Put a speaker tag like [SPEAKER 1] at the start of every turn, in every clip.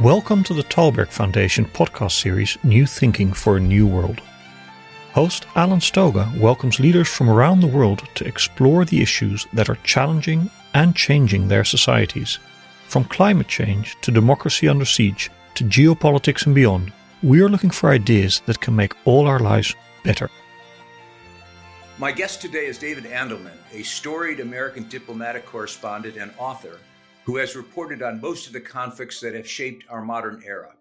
[SPEAKER 1] Welcome to the Tällberg Foundation podcast series New Thinking for a New World. Host Alan Stoga welcomes leaders from around the world to explore the issues that are challenging and changing their societies. From climate change to democracy under siege to geopolitics and beyond, we are looking for ideas that can make all our lives better.
[SPEAKER 2] My guest today is David Andelman, a storied American diplomatic correspondent and author who has reported on most of the conflicts that have shaped our modern era.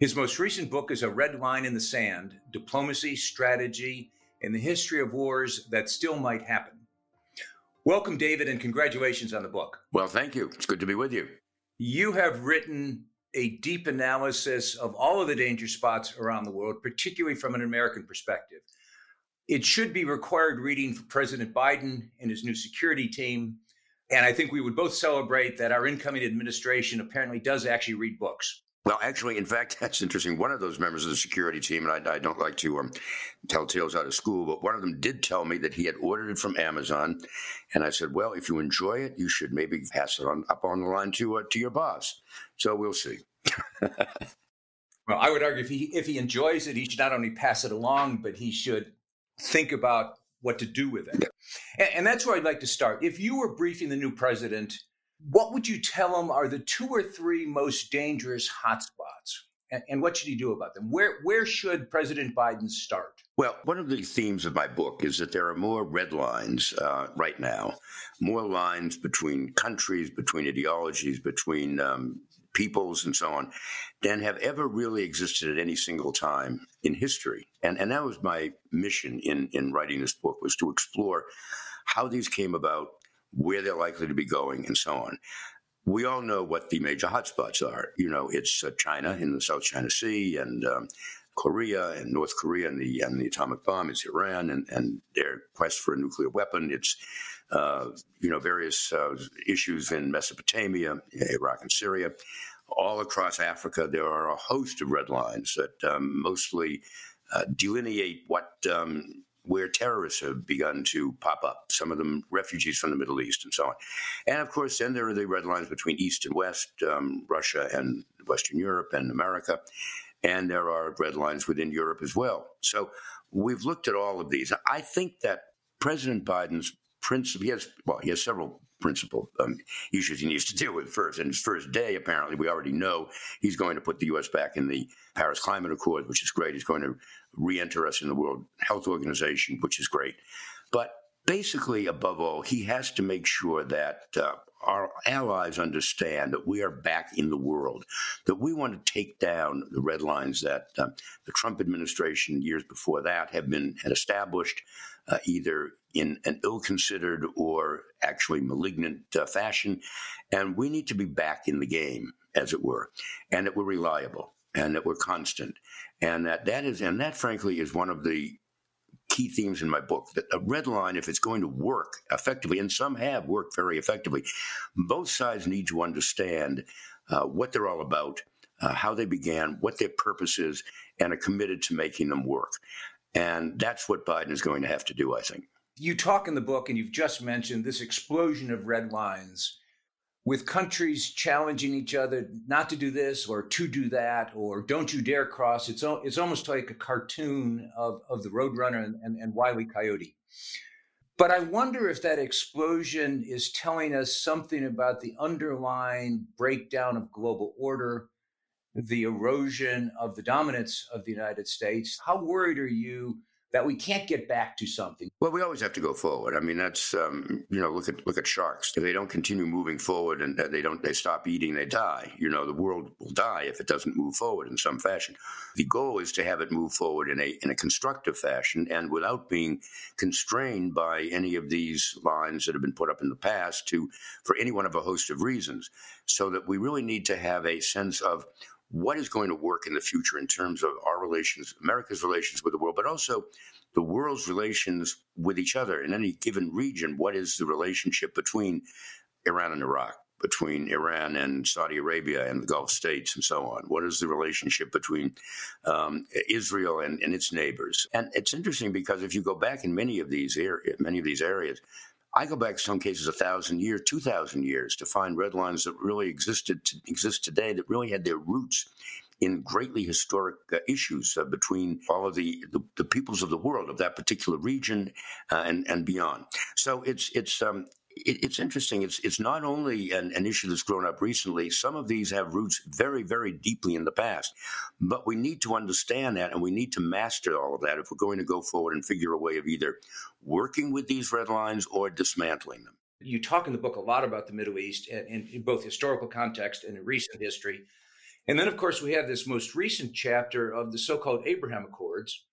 [SPEAKER 2] His most recent book is A Red Line in the Sand Diplomacy, Strategy, and the History of Wars That Still Might Happen. Welcome, David, and congratulations on the book.
[SPEAKER 3] Well, thank you. It's good to be with you.
[SPEAKER 2] You have written a deep analysis of all of the danger spots around the world, particularly from an American perspective. It should be required reading for President Biden and his new security team. And I think we would both celebrate that our incoming administration apparently does actually read books.
[SPEAKER 3] Well, actually, in fact, that's interesting. One of those members of the security team, and I, I don't like to um, tell tales out of school, but one of them did tell me that he had ordered it from Amazon, and I said, "Well, if you enjoy it, you should maybe pass it on up on the line to uh, to your boss." So we'll see.
[SPEAKER 2] well, I would argue if he if he enjoys it, he should not only pass it along, but he should think about what to do with it. And, and that's where I'd like to start. If you were briefing the new president, what would you tell him are the two or three most dangerous hotspots? And, and what should he do about them? Where where should President Biden start?
[SPEAKER 3] Well, one of the themes of my book is that there are more red lines uh, right now, more lines between countries, between ideologies, between um, peoples and so on than have ever really existed at any single time in history. And, and that was my mission in, in writing this book was to explore how these came about, where they're likely to be going, and so on. We all know what the major hotspots are. You know, it's uh, China in the South China Sea and um, Korea and North Korea and the and the atomic bomb. It's Iran and, and their quest for a nuclear weapon. It's you know various uh, issues in Mesopotamia, Iraq, and Syria all across Africa, there are a host of red lines that um, mostly uh, delineate what um, where terrorists have begun to pop up. Some of them refugees from the Middle East and so on. And of course, then there are the red lines between East and West, um, Russia and Western Europe and America. And there are red lines within Europe as well. So we've looked at all of these. I think that President Biden's principle, he has, well, he has several principal um, issues he needs to deal with first. And his first day, apparently, we already know he's going to put the U.S. back in the Paris Climate Accord, which is great. He's going to re enter us in the World Health Organization, which is great. But basically, above all, he has to make sure that uh, our allies understand that we are back in the world, that we want to take down the red lines that uh, the Trump administration years before that have been had established, uh, either in an ill-considered or actually malignant uh, fashion, and we need to be back in the game, as it were, and that we're reliable and that we're constant, and that that is and that frankly is one of the key themes in my book that a red line, if it's going to work effectively, and some have worked very effectively, both sides need to understand uh, what they're all about, uh, how they began, what their purpose is, and are committed to making them work. And that's what Biden is going to have to do, I think.
[SPEAKER 2] You talk in the book, and you've just mentioned this explosion of red lines with countries challenging each other not to do this or to do that or don't you dare cross. It's, it's almost like a cartoon of, of the Roadrunner and, and, and Wile E. Coyote. But I wonder if that explosion is telling us something about the underlying breakdown of global order, the erosion of the dominance of the United States. How worried are you that we can't get back to something.
[SPEAKER 3] Well, we always have to go forward. I mean, that's um, you know, look at look at sharks. If they don't continue moving forward and they don't they stop eating, they die. You know, the world will die if it doesn't move forward in some fashion. The goal is to have it move forward in a in a constructive fashion and without being constrained by any of these lines that have been put up in the past to for any one of a host of reasons. So that we really need to have a sense of what is going to work in the future in terms of our relations, America's relations with the world, but also the world's relations with each other in any given region. What is the relationship between Iran and Iraq, between Iran and Saudi Arabia and the Gulf states, and so on? What is the relationship between um, Israel and, and, its neighbors? And it's interesting because if you go back in many of these areas, many of these areas, I go back some cases a thousand years, two thousand years to find red lines that really existed to, exist today that really had their roots in greatly historic uh, issues uh, between all of the, the, the peoples of the world of that particular region uh, and and beyond. So it's it's um, it, it's interesting. It's it's not only an, an, issue that's grown up recently. Some of these have roots very, very deeply in the past. But we need to understand that, and we need to master all of that if we're going to go forward and figure a way of either working with these red lines or dismantling them.
[SPEAKER 2] You talk in the book a lot about the Middle East, in, in both historical context and in recent history. And then, of course, we have this most recent chapter of the so-called Abraham Accords,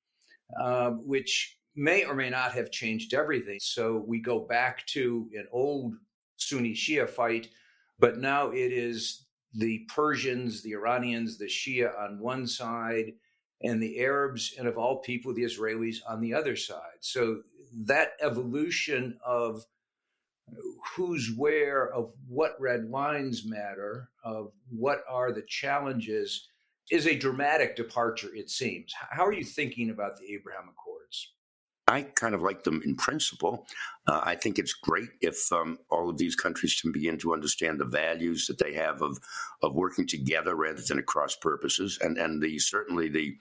[SPEAKER 2] uh, which may or may not have changed everything. So we go back to an old Sunni Shia fight, but now it is the Persians, the Iranians, the Shia on one side, and the Arabs, and of all people, the Israelis on the other side. So that evolution of who's where, of what red lines matter, of what are the challenges, is a dramatic departure, it seems. How are you thinking about the Abraham Accords?
[SPEAKER 3] I kind of like them in principle. Uh, I think it's great if um, all of these countries can begin to understand the values that they have of of working together rather than across purposes, and and the certainly the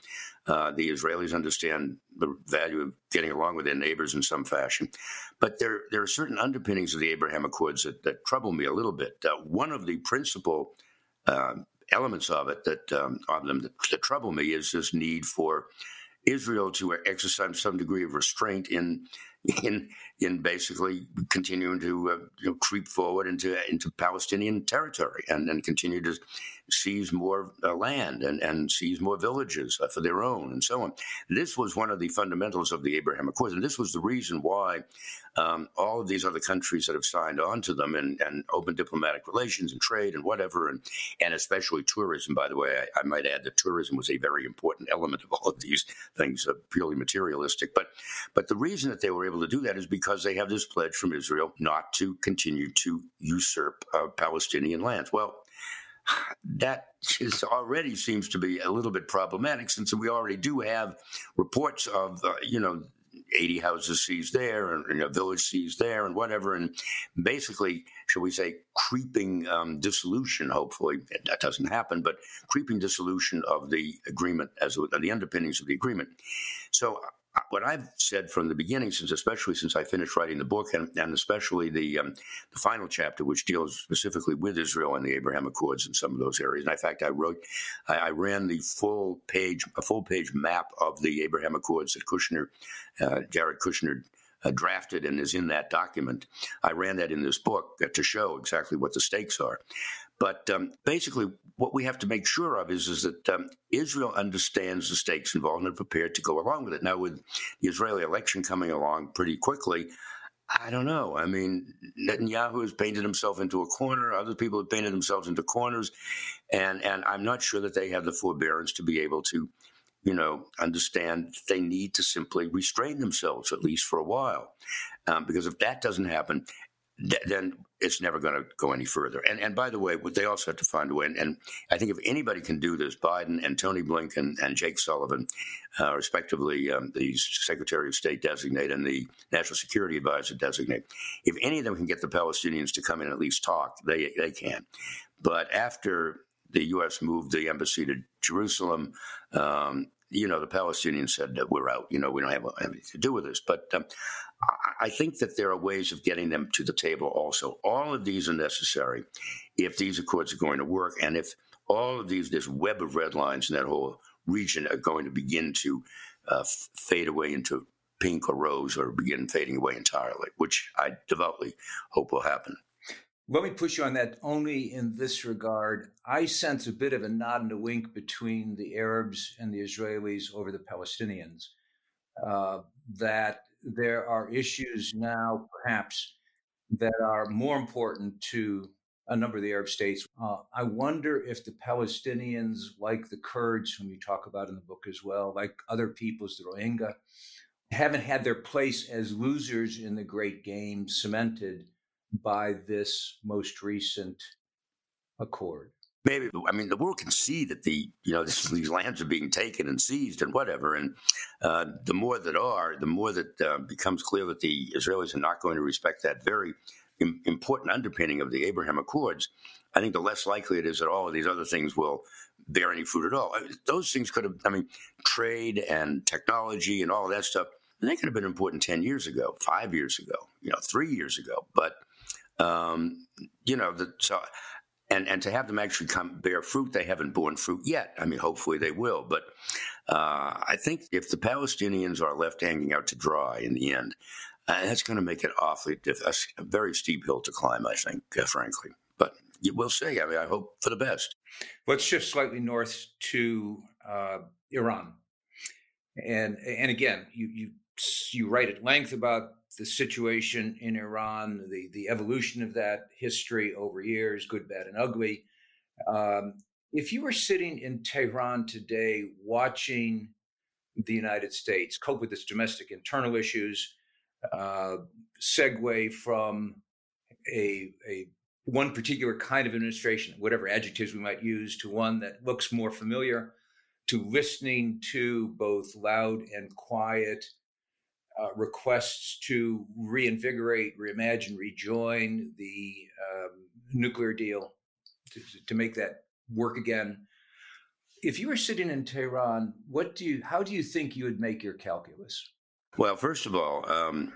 [SPEAKER 3] uh, the Israelis understand the value of getting along with their neighbors in some fashion. But there there are certain underpinnings of the Abraham Accords that, that trouble me a little bit. Uh, one of the principal uh, elements of it that um, of them that, that trouble me is this need for Israel to exercise some degree of restraint in in in basically continuing to uh, you know, creep forward into into Palestinian territory and, and continue to seize more uh, land and, and seize more villages uh, for their own and so on. This was one of the fundamentals of the Abraham Accords, and this was the reason why um, all of these other countries that have signed on to them and, and open diplomatic relations and trade and whatever, and, and especially tourism, by the way, I, I might add that tourism was a very important element of all of these things, uh, purely materialistic. But, but the reason that they were able to do that is because they have this pledge from Israel not to continue to usurp uh, Palestinian lands. Well, that is already seems to be a little bit problematic since we already do have reports of, uh, you know, 80 houses seized there and, and, a village seized there and whatever. And basically, shall we say, creeping um, dissolution, hopefully, that doesn't happen, but creeping dissolution of the agreement as the underpinnings of the agreement. So what I've said from the beginning, since especially since I finished writing the book, and, and especially the um, the final chapter, which deals specifically with Israel and the Abraham Accords in some of those areas. And in fact, I wrote, I, I ran the full page, a full page map of the Abraham Accords that Kushner, uh, Jared Kushner. Uh, drafted and is in that document. I ran that in this book to show exactly what the stakes are. But um, basically, what we have to make sure of is, is that um, Israel understands the stakes involved and are prepared to go along with it. Now, with the Israeli election coming along pretty quickly, I don't know. I mean, Netanyahu has painted himself into a corner. Other people have painted themselves into corners, and and I'm not sure that they have the forbearance to be able to, you know, understand they need to simply restrain themselves at least for a while, um, because if that doesn't happen, then it's never going to go any further. And and by the way, they also have to find a way. And, and, I think if anybody can do this, Biden and Tony Blinken and Jake Sullivan, uh, respectively, um, the Secretary of State designate and the National Security Advisor designate, if any of them can get the Palestinians to come in and at least talk, they they can. But after the U.S. moved the embassy to Jerusalem. Um, you know, the Palestinians said that we're out. You know, we don't have anything to do with this. But um, I think that there are ways of getting them to the table also. All of these are necessary if these accords are going to work and if all of these, this web of red lines in that whole region are going to begin to uh, fade away into pink or rose or begin fading away entirely, which I devoutly hope will happen.
[SPEAKER 2] Let me push you on that only in this regard. I sense a bit of a nod and a wink between the Arabs and the Israelis over the Palestinians. Uh, that there are issues now, perhaps, that are more important to a number of the Arab states. Uh, I wonder if the Palestinians, like the Kurds, whom you talk about in the book as well, like other peoples, the Rohingya, haven't had their place as losers in the great game cemented by this most recent accord.
[SPEAKER 3] Maybe I mean the world can see that the you know this, these lands are being taken and seized and whatever, and uh, the more that are, the more that uh, becomes clear that the Israelis are not going to respect that very Im- important underpinning of the Abraham Accords. I think the less likely it is that all of these other things will bear any fruit at all. I mean, those things could have, I mean, trade and technology and all of that stuff. They could have been important ten years ago, five years ago, you know, three years ago, but. Um, you know, the, so and and to have them actually come bear fruit, they haven't borne fruit yet. I mean, hopefully they will. But uh, I think if the Palestinians are left hanging out to dry in the end, uh, that's going to make it awfully a, very steep hill to climb. I think, uh, frankly, but we'll see. I mean, I hope for the best.
[SPEAKER 2] Let's shift slightly north to uh, Iran, and and again, you you you write at length about the situation in Iran, the, the evolution of that history over years, good, bad, and ugly. Um, if you were sitting in Tehran today watching the United States cope with its domestic internal issues, uh, segue from a, a one particular kind of administration, whatever adjectives we might use, to one that looks more familiar, to listening to both loud and quiet uh, requests to reinvigorate, reimagine, rejoin the um, nuclear deal to, to, make that work again. If you were sitting in Tehran, what do you? How do you think you would make your calculus?
[SPEAKER 3] Well, first of all, um,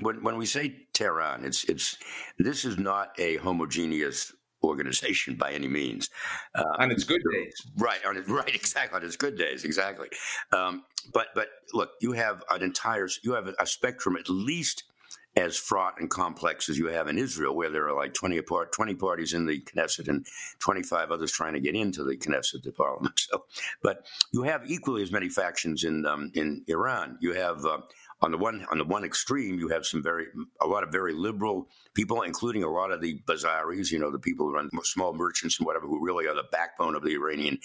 [SPEAKER 3] when, when we say Tehran, it's it's this is not a homogeneous organization by any means.
[SPEAKER 2] Um, on its good days,
[SPEAKER 3] right? On it, right, exactly. On its good days, exactly. Um, but but look, you have an entire you have a spectrum at least as fraught and complex as you have in Israel, where there are like 20, apart, 20 parties in the Knesset and 25 others trying to get into the Knesset, the parliament. So, but you have equally as many factions in um, in Iran. You have uh, on the one on the one extreme, you have some very a lot of very liberal people, including a lot of the bazaris, you know, the people who run small merchants and whatever, who really are the backbone of the Iranian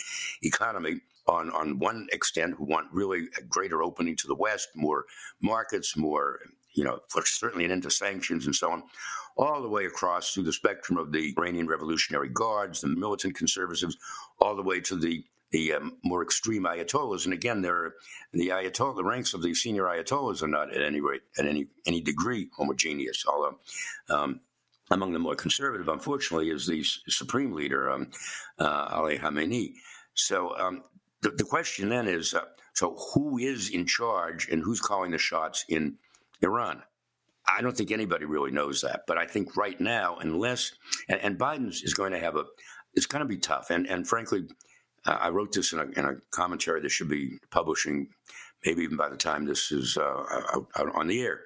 [SPEAKER 3] economy. On on one extent, who want really a greater opening to the West, more markets, more you know, certainly an end to sanctions and so on, all the way across through the spectrum of the Iranian Revolutionary Guards, the militant conservatives, all the way to the the um, more extreme ayatollahs. And again, there are, the ayatollah the ranks of the senior ayatollahs are not at any rate at any any degree homogeneous. Although um, among the more conservative, unfortunately, is the supreme leader um, uh, Ali Khamenei. So um, the, the, question then is: uh, so who is in charge and who's calling the shots in Iran? I don't think anybody really knows that, but I think right now, unless and, and Biden is going to have a, it's going to be tough, and and frankly, I wrote this in a, in a, commentary that should be publishing maybe even by the time this is uh, out, out, on the air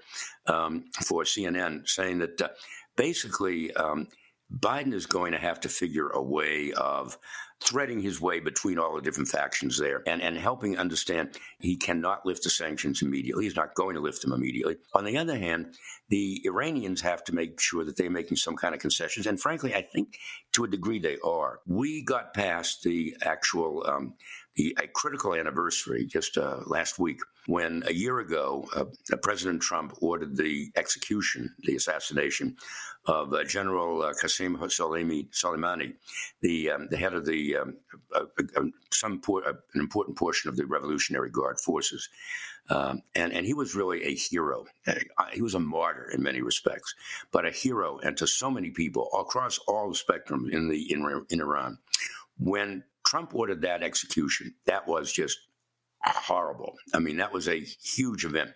[SPEAKER 3] um, for CNN, saying that uh, basically um, Biden is going to have to figure a way of threading his way between all the different factions there and, and helping understand he cannot lift the sanctions immediately. He's not going to lift them immediately. On the other hand, the Iranians have to make sure that they're making some kind of concessions. And frankly, I think to a degree they are. We got past the actual um, a critical anniversary just uh, last week when a year ago uh, President Trump ordered the execution, the assassination of uh, General uh, Qasem Soleimani, the um, the head of the um, some por- an important portion of the Revolutionary Guard forces. Um, and, and he was really a hero. Uh, he was a martyr in many respects, but a hero, and to so many people across all the spectrum in the in, in Iran. When Trump ordered that execution. That was just horrible. I mean, that was a huge event.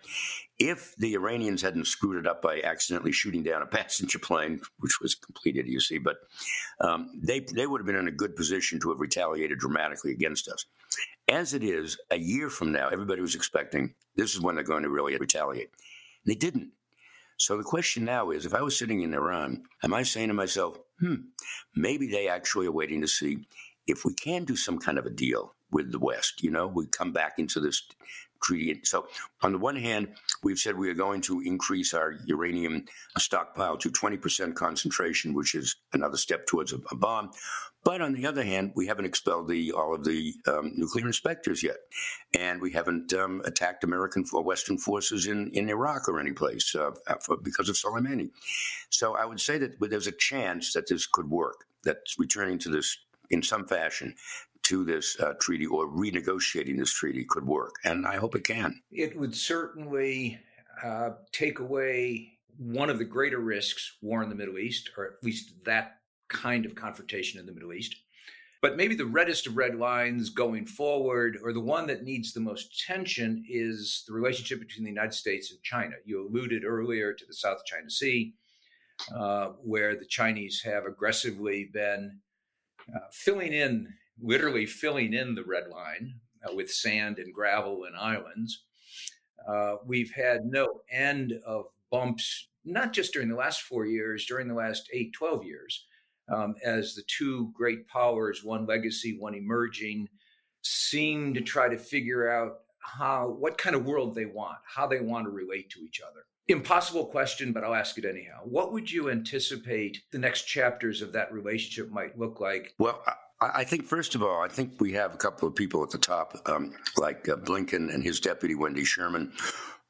[SPEAKER 3] If the Iranians hadn't screwed it up by accidentally shooting down a passenger plane, which was complete idiocy, but um, they they would have been in a good position to have retaliated dramatically against us. As it is, a year from now, everybody was expecting this is when they're going to really retaliate. They didn't. So the question now is, if I was sitting in Iran, am I saying to myself, hmm, maybe they actually are waiting to see if we can do some kind of a deal with the West, you know, we come back into this treaty. So, on the one hand, we've said we are going to increase our uranium stockpile to 20% concentration, which is another step towards a, bomb. But on the other hand, we haven't expelled the, all of the um, nuclear inspectors yet, and we haven't um, attacked American or Western forces in, in Iraq or any place uh, for, because of Soleimani. So I would say that there's a chance that this could work. that returning to this in some fashion to this uh, treaty or renegotiating this treaty could work. And I hope it can.
[SPEAKER 2] It would certainly uh, take away one of the greater risks war in the Middle East, or at least that kind of confrontation in the Middle East. But maybe the reddest of red lines going forward, or the one that needs the most tension, is the relationship between the United States and China. You alluded earlier to the South China Sea, uh, where the Chinese have aggressively been uh, filling in, literally filling in the red line uh, with sand and gravel and islands. Uh, we've had no end of bumps, not just during the last four years, during the last eight, 12 years um, as the two great powers, one legacy, one emerging, seem to try to figure out how what kind of world they want, how they want to relate to each other. Impossible question, but I'll ask it anyhow. What would you anticipate the next chapters of that relationship might look like?
[SPEAKER 3] Well, I think, first of all, I think we have a couple of people at the top, um, like uh, Blinken and his deputy, Wendy Sherman,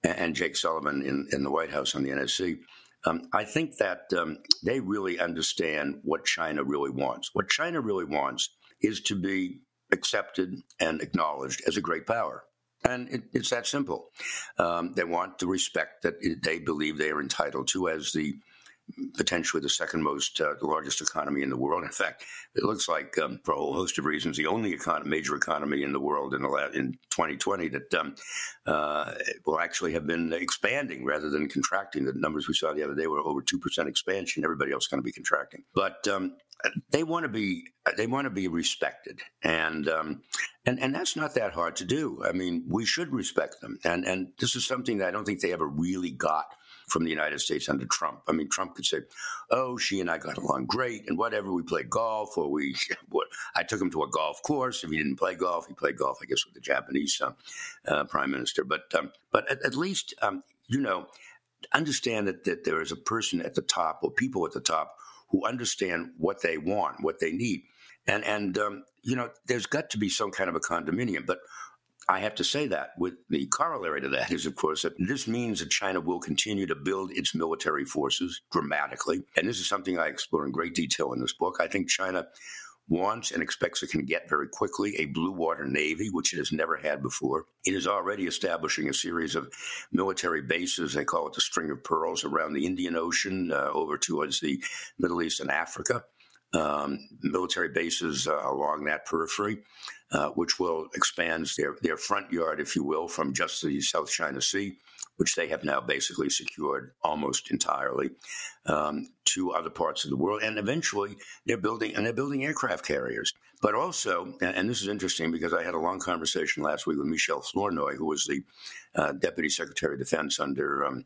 [SPEAKER 3] and Jake Sullivan in, in the White House on the NSC, um, I think that um, they really understand what China really wants. What China really wants is to be accepted and acknowledged as a great power. And it, it's that simple. Um, they want the respect that they believe they are entitled to as the potentially the second most, uh, the largest economy in the world. In fact, it looks like, um, for a whole host of reasons, the only econ- major economy in the world in the la- in 2020 that um, uh, will actually have been expanding rather than contracting. The numbers we saw the other day were over two percent expansion. Everybody else is going to be contracting, but um, they want to be they want to be respected, and um, and and that's not that hard to do. I mean, we should respect them, and and this is something that I don't think they ever really got from the United States under Trump. I mean, Trump could say, "Oh, Xi and I got along great, and whatever. We played golf, or we, I took him to a golf course. If he didn't play golf, he played golf, I guess, with the Japanese uh, uh, prime minister. But um, but at, at least um, you know, understand that that there is a person at the top or people at the top who understand what they want, what they need, and and um, you know, there's got to be some kind of a condominium, but I have to say that. With the corollary to that is, of course, that this means that China will continue to build its military forces dramatically. And this is something I explore in great detail in this book. I think China wants and expects it can get very quickly a blue water navy, which it has never had before. It is already establishing a series of military bases. They call it the String of Pearls around the Indian Ocean uh, over towards the Middle East and Africa. Um, military bases uh, along that periphery uh, which will expand their, their front yard, if you will, from just the South China Sea, which they have now basically secured almost entirely, um, to other parts of the world. And eventually, they're building and they're building aircraft carriers. But also, and this is interesting because I had a long conversation last week with Michelle Flournoy, who was the uh, Deputy Secretary of Defense under. Um,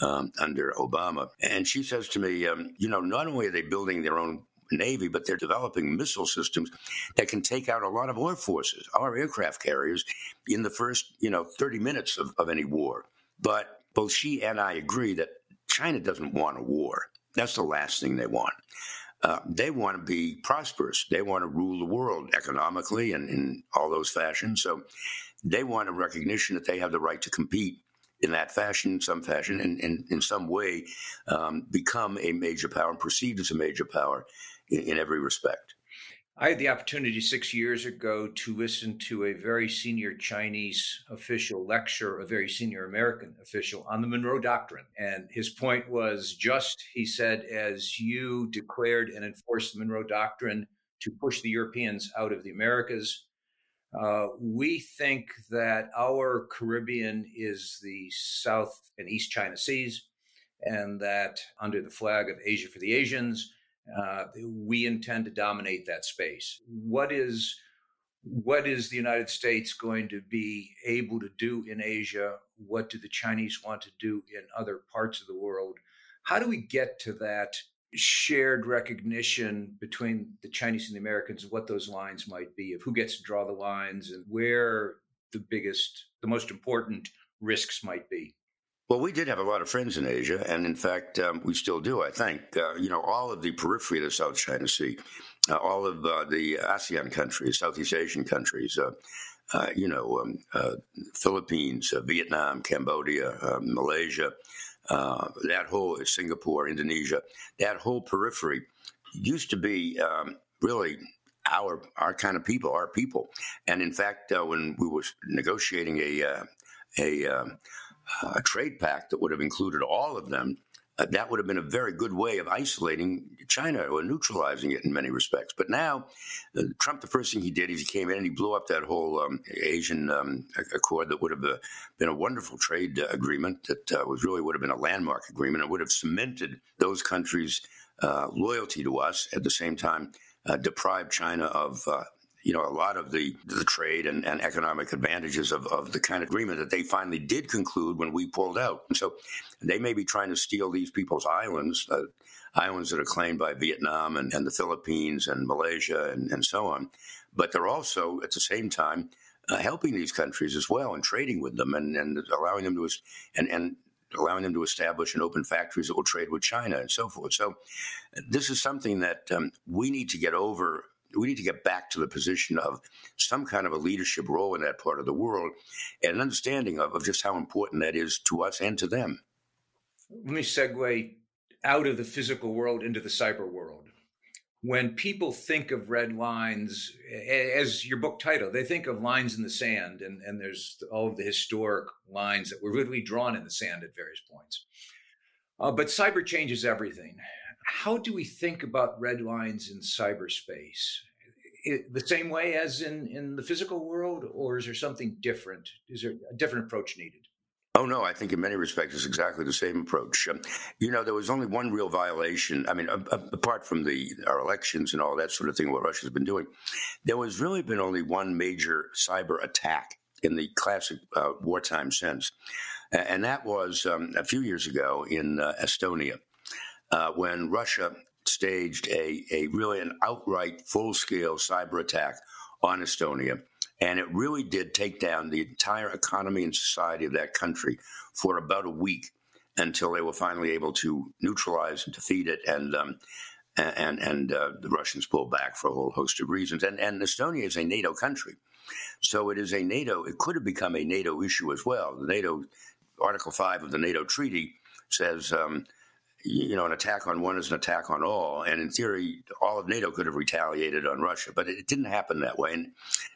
[SPEAKER 3] um, under Obama. And she says to me, um, you know, not only are they building their own Navy, but they're developing missile systems that can take out a lot of our forces, our aircraft carriers, in the first, you know, 30 minutes of, of any war. But both she and I agree that China doesn't want a war. That's the last thing they want. Uh, they want to be prosperous. They want to rule the world economically and in all those fashions. So they want a recognition that they have the right to compete in that fashion, in some fashion, and, and in some way um, become a major power and perceived as a major power in, every respect.
[SPEAKER 2] I had the opportunity six years ago to listen to a very senior Chinese official lecture, a very senior American official on the Monroe Doctrine. And his point was just, he said, as you declared and enforced the Monroe Doctrine to push the Europeans out of the Americas, uh, we think that our Caribbean is the South and East China Seas, and that under the flag of Asia for the Asians, uh, we intend to dominate that space. What is what is the United States going to be able to do in Asia? What do the Chinese want to do in other parts of the world? How do we get to that shared recognition between the Chinese and the Americans of what those lines might be, of who gets to draw the lines and where the biggest, the most important risks might be?
[SPEAKER 3] Well, we did have a lot of friends in Asia, and in fact, um, we still do. I think uh, you know all of the periphery of the South China Sea, uh, all of uh, the ASEAN countries, Southeast Asian countries. Uh, uh, you know, um, uh, Philippines, Vietnam, Cambodia, Malaysia, that whole Singapore, Indonesia, that whole periphery used to be um, really our our kind of people, our people. And in fact, when we were negotiating a a, a trade pact that would have included all of them, uh, that would have been a very good way of isolating China or neutralizing it in many respects. But now, uh, Trump, the first thing he did is he came in and he blew up that whole um, Asian um, accord that would have uh, been a wonderful trade uh, agreement that uh, was really would have been a landmark agreement and would have cemented those countries' uh, loyalty to us at the same time. deprived China of you know, a lot of the, the trade and, and economic advantages of, of the kind of agreement that they finally did conclude when we pulled out. And so they may be trying to steal these people's islands, uh, islands that are claimed by Vietnam and, and the Philippines and Malaysia and, and so on. But they're also, at the same time, uh, helping these countries as well and trading with them and, and allowing them to and, and allowing them to establish and open factories that will trade with China and so forth. So this is something that um, we need to get over we need to get back to the position of some kind of a leadership role in that part of the world and an understanding of, of just how important that is to us and to them.
[SPEAKER 2] Let me segue out of the physical world into the cyber world. When people think of red lines, as your book title, they think of lines in the sand, and, and there's all of the historic lines that were really drawn in the sand at various points. Uh, but cyber changes everything how do we think about red lines in cyberspace? It, the same way as in, in the physical world, or is there something different? Is there a different approach needed?
[SPEAKER 3] Oh, no, I think in many respects it's exactly the same approach. Um, you know, there was only one real violation. I mean, uh, apart from the our elections and all that sort of thing, what Russia's been doing, there was really been only one major cyber attack in the classic uh, wartime sense. And that was um, a few years ago in uh, Estonia uh, when Russia staged a, a really an outright full scale cyber attack on Estonia. And it really did take down the entire economy and society of that country for about a week until they were finally able to neutralize and defeat it. And um, and and uh, the Russians pulled back for a whole host of reasons. And and Estonia is a NATO country, so it is a NATO. It could have become a NATO issue as well. The NATO Article Five of the NATO Treaty says. Um, you know, an attack on one is an attack on all. And in theory, all of NATO could have retaliated on Russia, but it didn't happen that way. And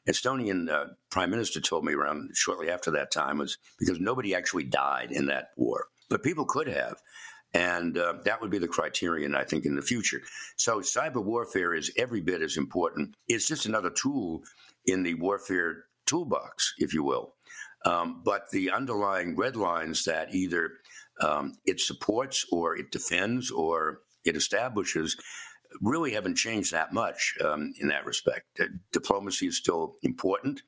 [SPEAKER 3] Estonian uh, prime minister told me around shortly after that time was because nobody actually died in that war, but people could have. And uh, that would be the criterion, I think, in the future. So cyber warfare is every bit as important. It's just another tool in the warfare toolbox, if you will. Um, but the underlying red lines that either um, it supports or it defends or it establishes really haven't changed that much um, in that respect. Uh, diplomacy is still important.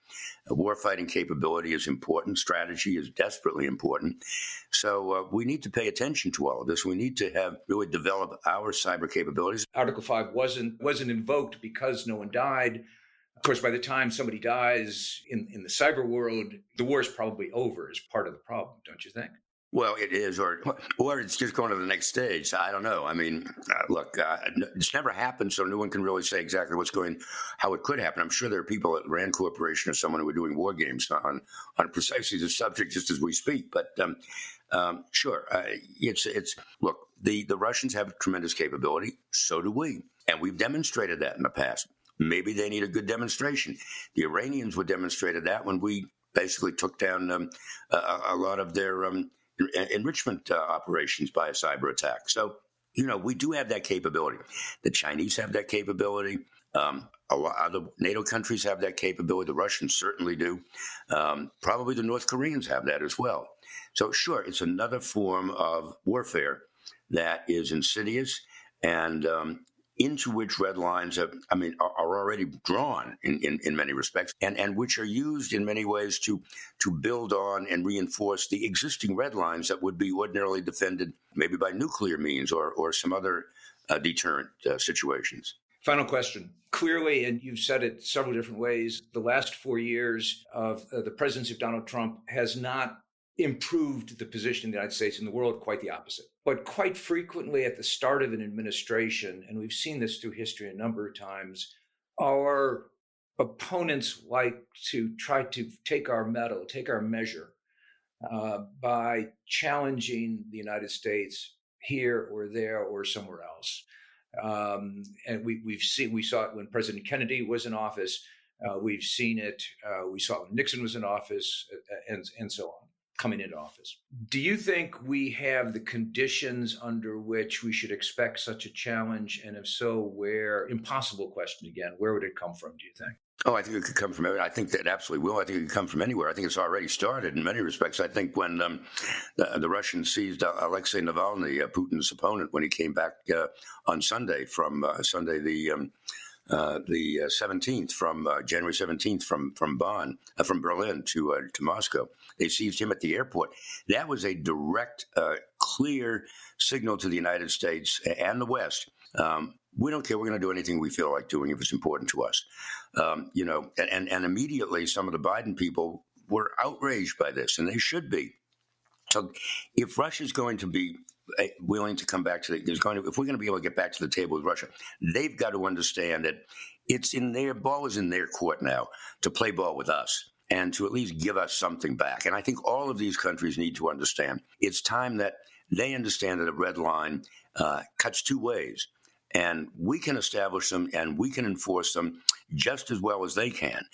[SPEAKER 3] Uh, warfighting capability is important. Strategy is desperately important. So uh, we need to pay attention to all of this. We need to have really develop our cyber capabilities.
[SPEAKER 2] Article Five wasn't wasn't invoked because no one died. Of course, by the time somebody dies in, in the cyber world, the war is probably over as part of the problem, don't you think?
[SPEAKER 3] Well, it is, or or it's just going to the next stage. I don't know. I mean, uh, look, uh, it's never happened, so no one can really say exactly what's going, how it could happen. I'm sure there are people at Rand Corporation or someone who are doing war games on on precisely the subject just as we speak. But um, um, sure, uh, it's it's look, the the Russians have tremendous capability, so do we, and we've demonstrated that in the past. Maybe they need a good demonstration. The Iranians were demonstrated that when we basically took down um, a, a, lot of their um, enrichment uh, operations by a cyber attack. So, you know, we do have that capability. The Chinese have that capability. Um, a lot other NATO countries have that capability. The Russians certainly do. Um, probably the North Koreans have that as well. So, sure, it's another form of warfare that is insidious and um, into which red lines have, I mean, are, are already drawn in, in, in, many respects, and, and which are used in many ways to to build on and reinforce the existing red lines that would be ordinarily defended maybe by nuclear means or or some other uh, deterrent uh, situations.
[SPEAKER 2] Final question. Clearly, and you've said it several different ways, the last four years of uh, the presidency of Donald Trump has not improved the position of the United States in the world, quite the opposite. But quite frequently at the start of an administration, and we've seen this through history a number of times, our opponents like to try to take our mettle, take our measure uh, by challenging the United States here or there or somewhere else. Um, and we, we've seen we saw it when President Kennedy was in office. Uh, we've seen it. Uh, we saw it when Nixon was in office, uh, and and so on coming into office. Do you think we have the conditions under which we should expect such a challenge? And if so, where? Impossible question again. Where would it come from? Do you think?
[SPEAKER 3] Oh, I think it could come from. I think that absolutely will. I think it could come from anywhere. I think it's already started in many respects. I think when um, the, the, Russians seized uh, Alexei Navalny, uh, Putin's opponent, when he came back uh, on Sunday from uh, Sunday the um, uh, the uh, seventeenth from January seventeenth from from Bonn from Berlin to to Moscow, they seized him at the airport. That was a direct, clear signal to the United States and the West. Um, we don't care. We're going to do anything we feel like doing if it's important to us. Um, you know, and, and immediately some of the Biden people were outraged by this, and they should be. So if Russia's going to be willing to come back to the, there's going to, if we're going to be able to get back to the table with Russia, they've got to understand that it's in their ball is in their court now to play ball with us and to at least give us something back. And I think all of these countries need to understand it's time that they understand that a red line uh, cuts two ways and we can establish them and we can enforce them just as well as they can.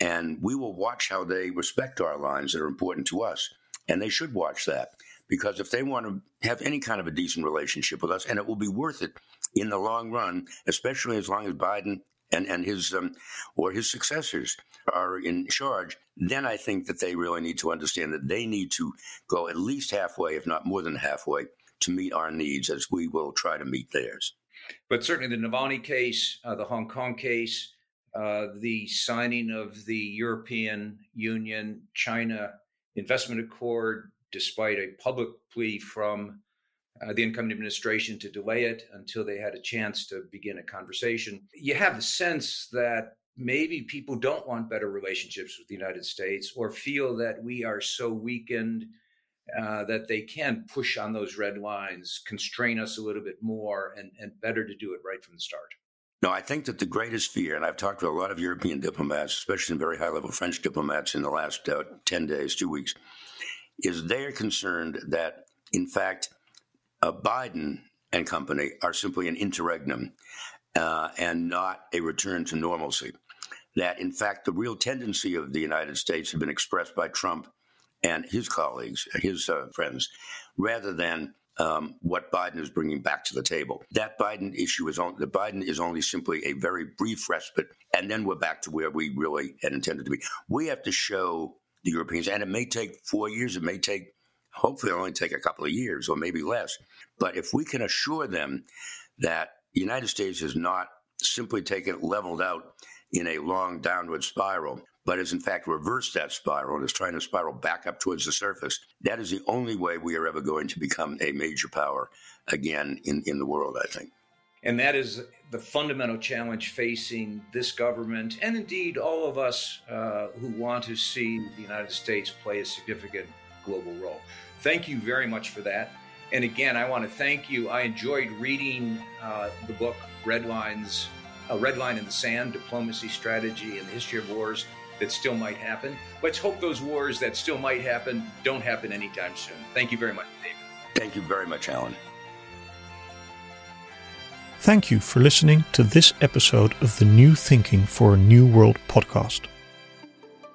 [SPEAKER 3] And we will watch how they respect our lines that are important to us. And they should watch that because if they want to have any kind of a decent relationship with us, and it will be worth it in the long run, especially as long as Biden and, and his um, or his successors are in charge, then I think that they really need to understand that they need to go at least halfway, if not more than halfway, to meet our needs as we will try to meet theirs.
[SPEAKER 2] But certainly the Navalny case, uh, the Hong Kong case, uh, the signing of the European Union China investment accord, despite a public plea from uh, the incoming administration to delay it until they had a chance to begin a conversation. You have the sense that maybe people don't want better relationships with the United States or feel that we are so weakened uh, that they can push on those red lines, constrain us a little bit more, and, and better to do it right from the start.
[SPEAKER 3] No, I think that the greatest fear, and I've talked to a lot of European diplomats, especially very high level French diplomats in the last uh, 10 days, two weeks, is they're concerned that, in fact, uh, Biden and company are simply an interregnum uh, and not a return to normalcy. That, in fact, the real tendency of the United States had been expressed by Trump and his colleagues, his uh, friends, rather than um, what Biden is bringing back to the table. That Biden issue is only the Biden is only simply a very brief respite, and then we're back to where we really had intended to be. We have to show the Europeans, and it may take four years. It may take, hopefully, only take a couple of years or maybe less. But if we can assure them that the United States is not simply taken leveled out in a long downward spiral, but has in fact reversed that spiral and is trying to spiral back up towards the surface. That is the only way we are ever going to become a major power again in, in the world, I think.
[SPEAKER 2] And that is the fundamental challenge facing this government and indeed all of us uh, who want to see the United States play a significant global role. Thank you very much for that. And again, I want to thank you. I enjoyed reading uh, the book Red Lines, A Red Line in the Sand Diplomacy, Strategy, and the History of Wars that still might happen. Let's hope those wars that still might happen don't happen anytime soon. Thank you very much, David.
[SPEAKER 3] Thank you very much, Alan.
[SPEAKER 1] Thank you for listening to this episode of the New Thinking for a New World podcast.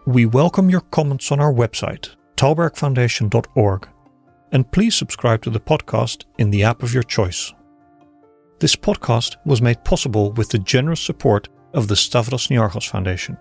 [SPEAKER 1] We welcome your comments on our website, tallbergfoundation.org, and please subscribe to the podcast in the app of your choice. This podcast was made possible with the generous support of the Stavros Niarchos Foundation.